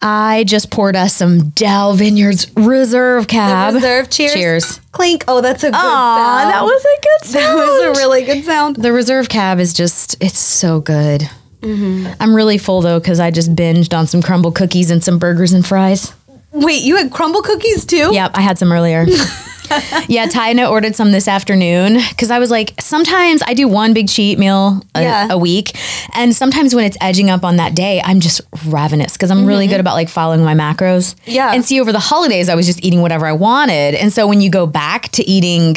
I just poured us some Daou Vineyards Reserve Cab. Reserve. Cheers. Cheers. Clink. Oh, that's a good Aw, sound. that was a good sound. That was a really good sound. the Reserve Cab is just, it's so good. Mm-hmm. I'm really full though because I just binged on some Crumbl cookies and some burgers and fries. Wait, you had Crumbl cookies too? Yep, I had some earlier. yeah, Ty and I ordered some this afternoon because I was like, sometimes I do one big cheat meal a, Yeah. a week, and sometimes when it's edging up on that day, I'm just ravenous because I'm really good about like following my macros. Mm-hmm. Yeah. and see over the holidays, I was just eating whatever I wanted, and so when you go back to eating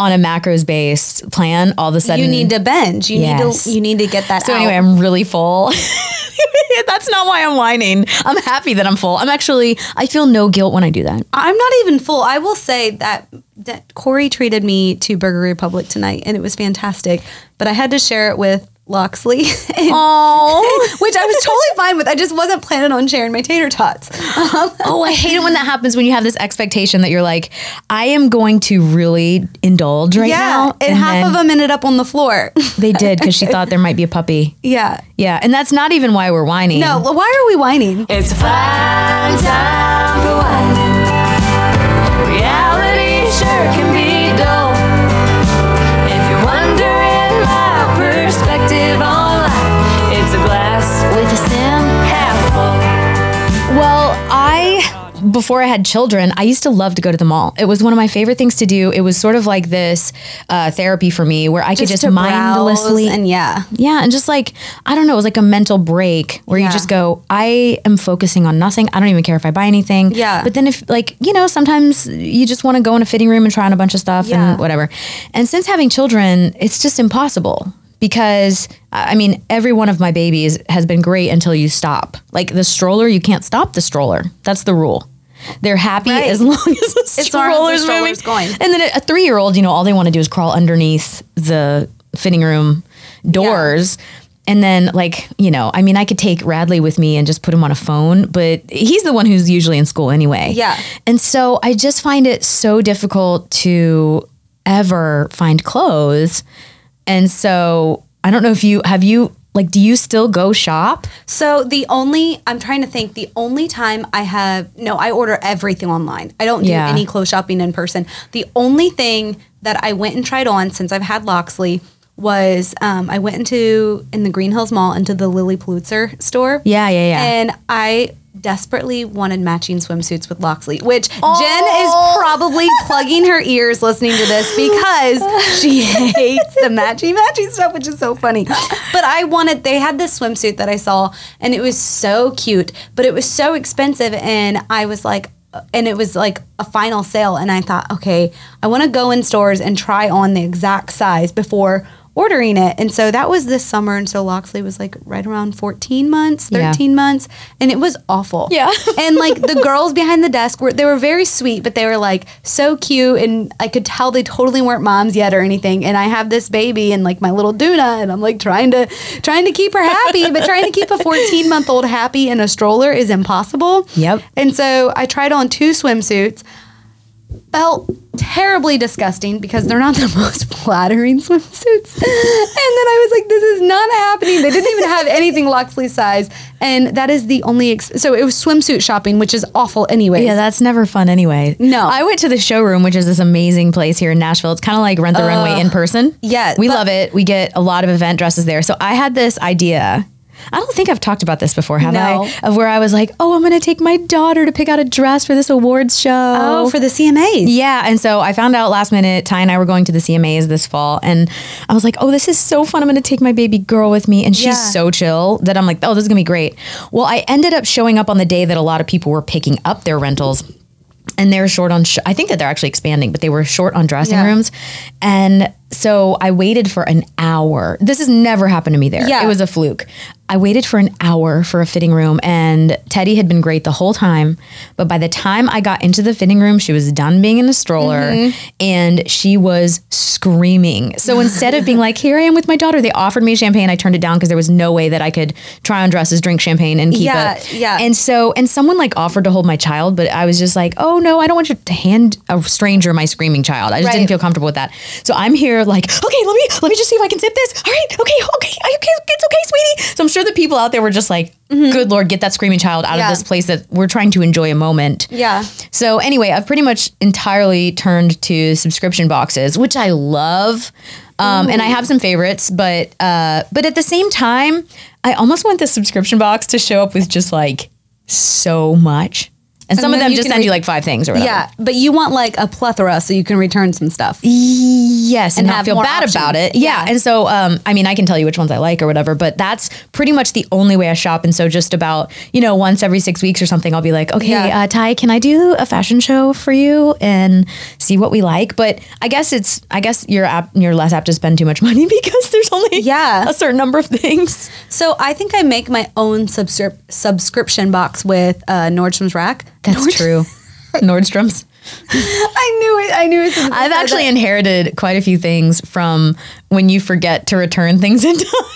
on a macros based plan, all of a sudden You need to binge. You Yes. need to you need to get that So out. anyway, I'm really full. That's not why I'm whining. I'm happy that I'm full. I'm actually I feel no guilt when I do that. I'm not even full. I will say that, that Corey treated me to Burger Republic tonight, and it was fantastic. But I had to share it with Loxley, Oh. which I was totally fine with. I just wasn't planning on sharing my tater tots. Oh, I hate it when that happens when you have this expectation that you're like, I am going to really indulge right yeah, now. and, half of them ended up on the floor. They did because she thought there might be a puppy. yeah. Yeah. And that's not even why we're whining. No, why are we whining? It's a fine time for whining. Before I had children, I used to love to go to the mall. It was one of my favorite things to do. It was sort of like this uh, therapy for me where I could just mindlessly and yeah. Yeah, and just like I don't know, it was like a mental break where Yeah. you just go, I am focusing on nothing. I don't even care if I buy anything. Yeah. But then if like, you know, sometimes you just want to go in a fitting room and try on a bunch of stuff Yeah. and whatever. And since having children, it's just impossible because I mean, every one of my babies has been great until you stop. Like the stroller, you can't stop the stroller. That's the rule. They're happy Right. as long as the long as the stroller's moving. going. And then a, a three year old, you know, all they want to do is crawl underneath the fitting room doors. And then, like, you know, I mean, I could take Radley with me and just put him on a phone, but he's the one who's usually in school anyway. Yeah. And so I just find it so difficult to ever find clothes. And so I don't know if you have you, like, do you still go shop? So the only I'm trying to think the only time I have no I order everything online. I don't do Yeah. any clothes shopping in person. The only thing that I went and tried on since I've had Loxley was um, I went into in the Green Hills Mall into the Lilly Pulitzer store. Yeah, yeah, yeah. And I desperately wanted matching swimsuits with Loxley, which Oh. Jen is probably plugging her ears listening to this because she hates the matchy matchy stuff, which is so funny. But I wanted, they had this swimsuit that I saw and it was so cute, but it was so expensive. And I was like, uh, and it was like a final sale. And I thought, okay, I want to go in stores and try on the exact size before ordering it. And so that was this summer. And so Loxley was like right around 14 months, Yeah. 13 months. And it was awful. Yeah. and like the girls behind the desk were, they were very sweet, but they were like so cute. And I could tell they totally weren't moms yet or anything. And I have this baby and like my little Duna and I'm like trying to, trying to keep her happy, but trying to keep a 14 month old happy in a stroller is impossible. Yep. And so I tried on two swimsuits felt terribly disgusting because they're not the most flattering swimsuits. And then I was like, this is not happening. They didn't even have anything Loxley size. And that is the only, ex- so it was swimsuit shopping, which is awful anyway. Yeah, that's never fun anyway. No. I went to the showroom, which is this amazing place here in Nashville. It's kind of like Rent the Runway in person. yeah, We love it. We get a lot of event dresses there. So I had this idea. I don't think I've talked about this before, have No. I? Of where I was like, oh, I'm going to take my daughter to pick out a dress for this awards show. oh, for the CMAs. Yeah, and so I found out last minute. Ty and I were going to the CMAs this fall, and I was like, "Oh, this is so fun! I'm going to take my baby girl with me." And she's Yeah. so chill that I'm like, "Oh, this is going to be great." Well, I ended up showing up on the day that a lot of people were picking up their rentals, and they're short on. Sh- I think that they're actually expanding, but they were short on dressing Yeah. rooms, and so I waited for an hour. This has never happened to me there. Yeah. It was a fluke. I waited for an hour for a fitting room, and Teddy had been great the whole time. But by the time I got into the fitting room, she was done being in a stroller Mm-hmm. and she was screaming. So instead of being like, here I am with my daughter, they offered me champagne. I turned it down because there was no way that I could try on dresses, drink champagne, and keep Yeah, it. yeah. And so, and someone like offered to hold my child, but I was just like, oh no, I don't want you to hand a stranger my screaming child. I just Right. didn't feel comfortable with that. So I'm here like, okay, let me let me just see if I can zip this. All right, okay, okay, okay, it's okay, sweetie. So I'm sure the people out there were just like, good Lord, get that screaming child out Mm-hmm. Yeah. of this place that we're trying to enjoy a moment. Yeah. So anyway, I've pretty much entirely turned to subscription boxes, which I love. Um, and I have some favorites, but uh, but at the same time, I almost want the subscription box to show up with just like so much. And some of them just send re- you like five things or whatever. Yeah, but you want like a plethora so you can return some stuff. Yes, and, And not feel bad about it. Yeah. Yeah. And so, um, I mean, I can tell you which ones I like or whatever, but that's pretty much the only way I shop. And so, just about, you know, once every six weeks or something, I'll be like, okay, Yeah. uh, Ty, can I do a fashion show for you and see what we like? But I guess it's, I guess you're, app, you're less apt to spend too much money because there's only Yeah. a certain number of things. So I think I make my own subscrip- subscription box with uh, Nordstrom's Rack. That's Nord- true. Nordstrom's. I knew it. I knew it. I've actually inherited quite a few things from when you forget to return things in time.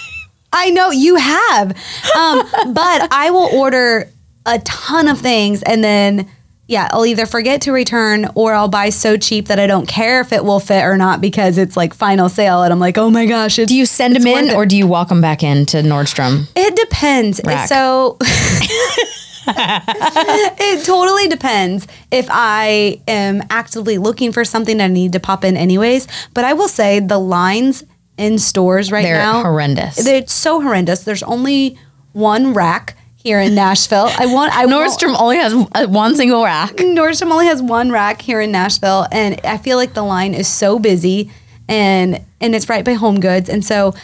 I know you have, um, but I will order a ton of things and then. Yeah, I'll either forget to return or I'll buy so cheap that I don't care if it will fit or not because it's like final sale and I'm like, oh my gosh. Do you send them in or do you walk them back into Nordstrom? It depends. Rack. So it totally depends if I am actively looking for something I need to pop in anyways. But I will say the lines in stores right They're now horrendous. They're so horrendous. There's only one rack here in Nashville. I want I won't- Nordstrom only has uh, one single rack. Nordstrom only has one rack here in Nashville, and I feel like the line is so busy, and and it's right by Home Goods, and so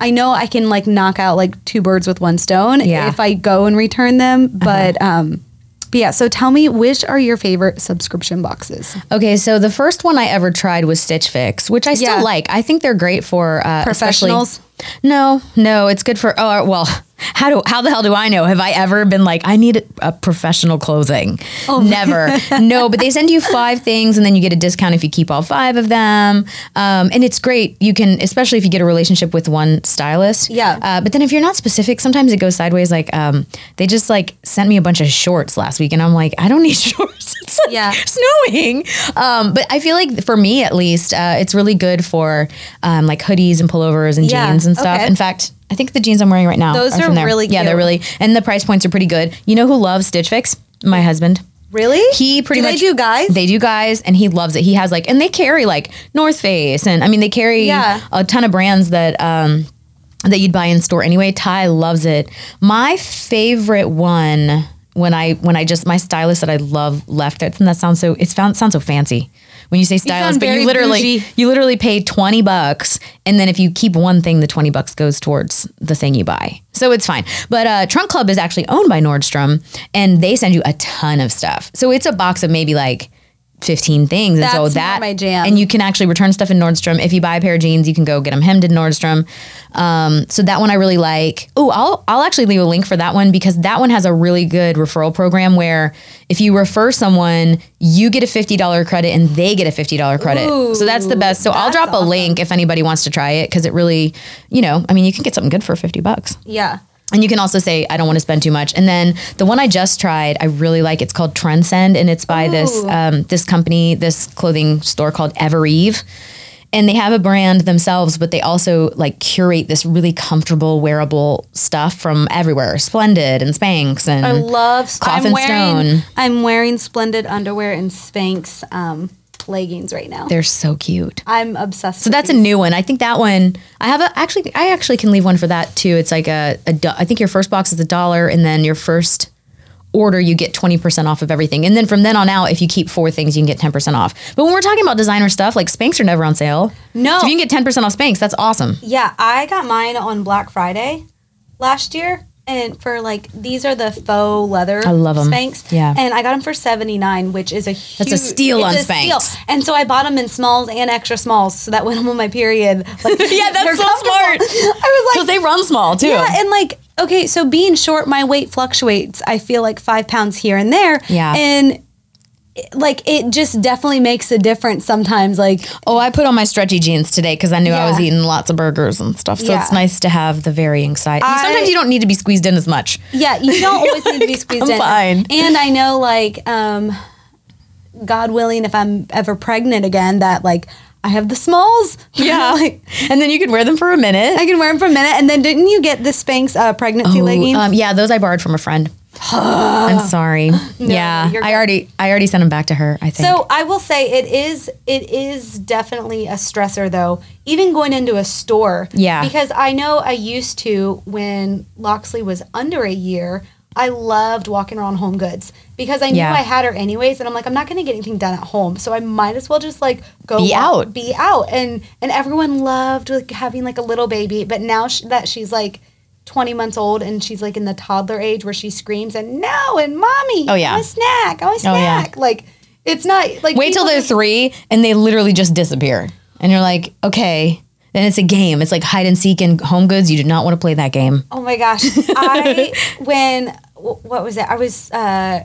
I know I can like knock out like two birds with one stone Yeah. if I go and return them. But um, but yeah. So tell me, which are your favorite subscription boxes? Okay, so the first one I ever tried was Stitch Fix, which I still Yeah. like. I think they're great for uh, Professionals? No, no, it's good for. Oh well, how do how the hell do I know? Have I ever been like I need a professional clothing? Oh. Never. no, but they send you five things, and then you get a discount if you keep all five of them. Um, and it's great. You can, especially if you get a relationship with one stylist. Yeah. Uh, but then if you're not specific, sometimes it goes sideways. Like um, they just like sent me a bunch of shorts last week, and I'm like, I don't need shorts. It's like Yeah. snowing. Um, but I feel like for me at least, uh, it's really good for um, like hoodies and pullovers and Yeah, jeans and stuff. okay. In fact, I think the jeans I'm wearing right now. Those are from there. really Yeah, they're really and the price points are pretty good. You know who loves Stitch Fix? My husband. Really? He pretty Do much they do guys? They do guys, and he loves it. He has like, and they carry like North Face, and I mean they carry Yeah. a ton of brands that um that you'd buy in store anyway. Ty loves it. My favorite one when I when I just my stylist that I love left it, and that sounds so it sounds sounds so fancy when you say stylist, but you literally bougie. you literally pay twenty bucks, and then if you keep one thing, the twenty bucks goes towards the thing you buy. So it's fine. But uh, Trunk Club is actually owned by Nordstrom, and they send you a ton of stuff. So it's a box of maybe like. 15 things. And so That's that my jam. and you can actually return stuff in Nordstrom. If you buy a pair of jeans you can go get them hemmed in Nordstrom. Um, so that one I really like. Oh I'll I'll actually leave a link for that one because that one has a really good referral program where if you refer someone you get a $50 credit and they get a $50 credit. So that's the best. So I'll that's drop a link if anybody wants to try it because it really you know I mean you can get something good for 50 bucks. Yeah. And you can also say, I don't want to spend too much. And then the one I just tried, I really like. It's called Trendsend, and it's by this um, this company, this clothing store called Evereve. And they have a brand themselves, but they also like curate this really comfortable, wearable stuff from everywhere. Splendid and Spanx and I love Cloth I'm and wearing, Stone. I'm wearing splendid underwear and Spanx um, leggings right now. They're so cute. I'm obsessed. So that's a new one. I think that one. I have a actually. I actually can leave one for that too. It's like a. a I think your first box is a dollar, and then your first order you get twenty percent off of everything, and then from then on out, if you keep four things, you can get ten percent off. But when we're talking about designer stuff, like Spanx are never on sale. No. so if you can get ten percent off Spanx, that's awesome. Yeah, I got mine on Black Friday last year. And for like these are the faux leather I love 'em. Spanx. Yeah. And I got them for 79, which is a huge That's a steal on a Spanx. steal. And so I bought them in smalls and extra smalls so that when I'm on my period, like Yeah, that's so smart. I was like, Because they run small too. Yeah, and like okay, so being short, my weight fluctuates. I feel like five pounds here and there. Yeah. And like it just definitely makes a difference sometimes. Like oh, I put on my stretchy jeans today because I knew I was eating lots of burgers and stuff. So Yeah. it's nice to have the varying size I- Sometimes you don't need to be squeezed in as much. Yeah, you don't always need to be squeezed I'm in. fine. And I know, like, um, God willing, if I'm ever pregnant again, that like I have the smalls. Yeah. Like, and then you could wear them for a minute. I can wear them for a minute. And then didn't you get the Spanx uh, pregnancy leggings? Um, yeah, those I borrowed from a friend. I'm sorry. yeah, I already I already sent them back to her. I think. So I will say it is it is definitely a stressor though, even going into a store. Yeah. Because I know I used to when Loxley was under a year, I loved walking around Home Goods because I knew Yeah. I had her anyways, and I'm like, I'm not gonna get anything done at home, so I might as well just like go Be walk- out. be out, and and everyone loved like having like a little baby, but now sh- that she's like. 20 months old and she's like in the toddler age where she screams and no and mommy Oh, yeah. I want a snack I want a Oh, yeah. snack like it's not like Wait till they're just- three and they literally just disappear, and you're like, okay. Then it's a game. It's like hide and seek in Home Goods. You do not want to play that game. Oh my gosh. I, when, what was it? I was uh,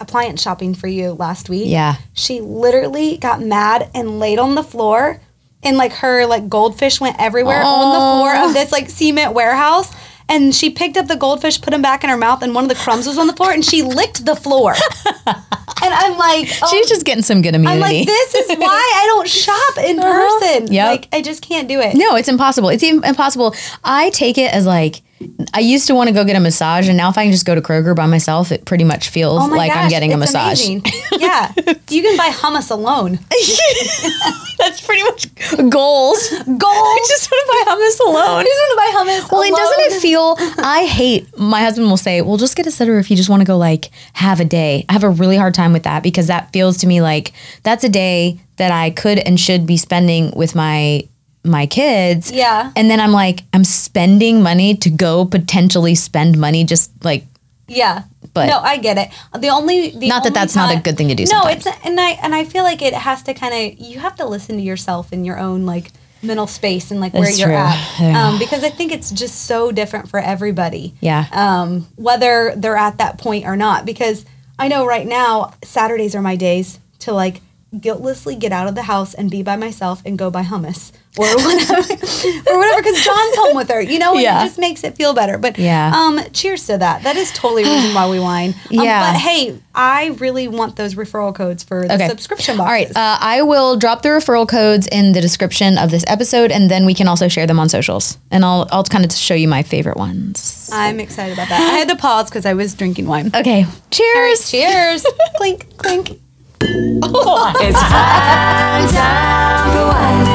appliance shopping for you last week. Yeah. She literally got mad and laid on the floor and like her like goldfish went everywhere on the floor of this like cement warehouse. And she picked up the goldfish, put them back in her mouth, and one of the crumbs was on the floor, and she licked the floor. and I'm like, oh, She's just getting some good immunity. I'm like, this is why I don't shop in uh-huh. person. Yep. Like, I just can't do it. No, it's impossible. It's im- impossible. I take it as like I used to want to go get a massage, and now if I can just go to Kroger by myself, it pretty much feels Oh like I'm getting a massage. amazing. yeah, you can buy hummus alone. That's pretty much goals. Goals. I just want to buy hummus alone. I just want to buy hummus. Well, and doesn't it feel? I hate. My husband will say, "Well, just get a sitter if you just want to go like have a day." I have a really hard time with that because that feels to me like that's a day that I could and should be spending with my my kids. Yeah. And then I'm like, I'm spending money to go potentially spend money just like Yeah. But- no, I get it. The only the Not that only that's not a good thing to do No, sometimes. it's and I and I feel like it has to kind of you have to listen to yourself in your own like mental space and like where That's you're true. at Yeah. um, because I think it's just so different for everybody. Yeah. Um, whether they're at that point or not, because I know right now Saturdays are my days to like guiltlessly get out of the house and be by myself and go buy hummus or whatever or whatever because John's home with her, you know, Yeah. it just makes it feel better. But Yeah. um, cheers to that. That is totally reason why we whine. Um, Yeah. but hey, I really want those referral codes for the Okay. subscription All boxes. right. Uh, I will drop the referral codes in the description of this episode, and then we can also share them on socials. And I'll I'll kind of show you my favorite ones. I'm excited about that. I had to pause because I was drinking wine. Okay. Cheers. Cheers. clink, clink. It's fine time for.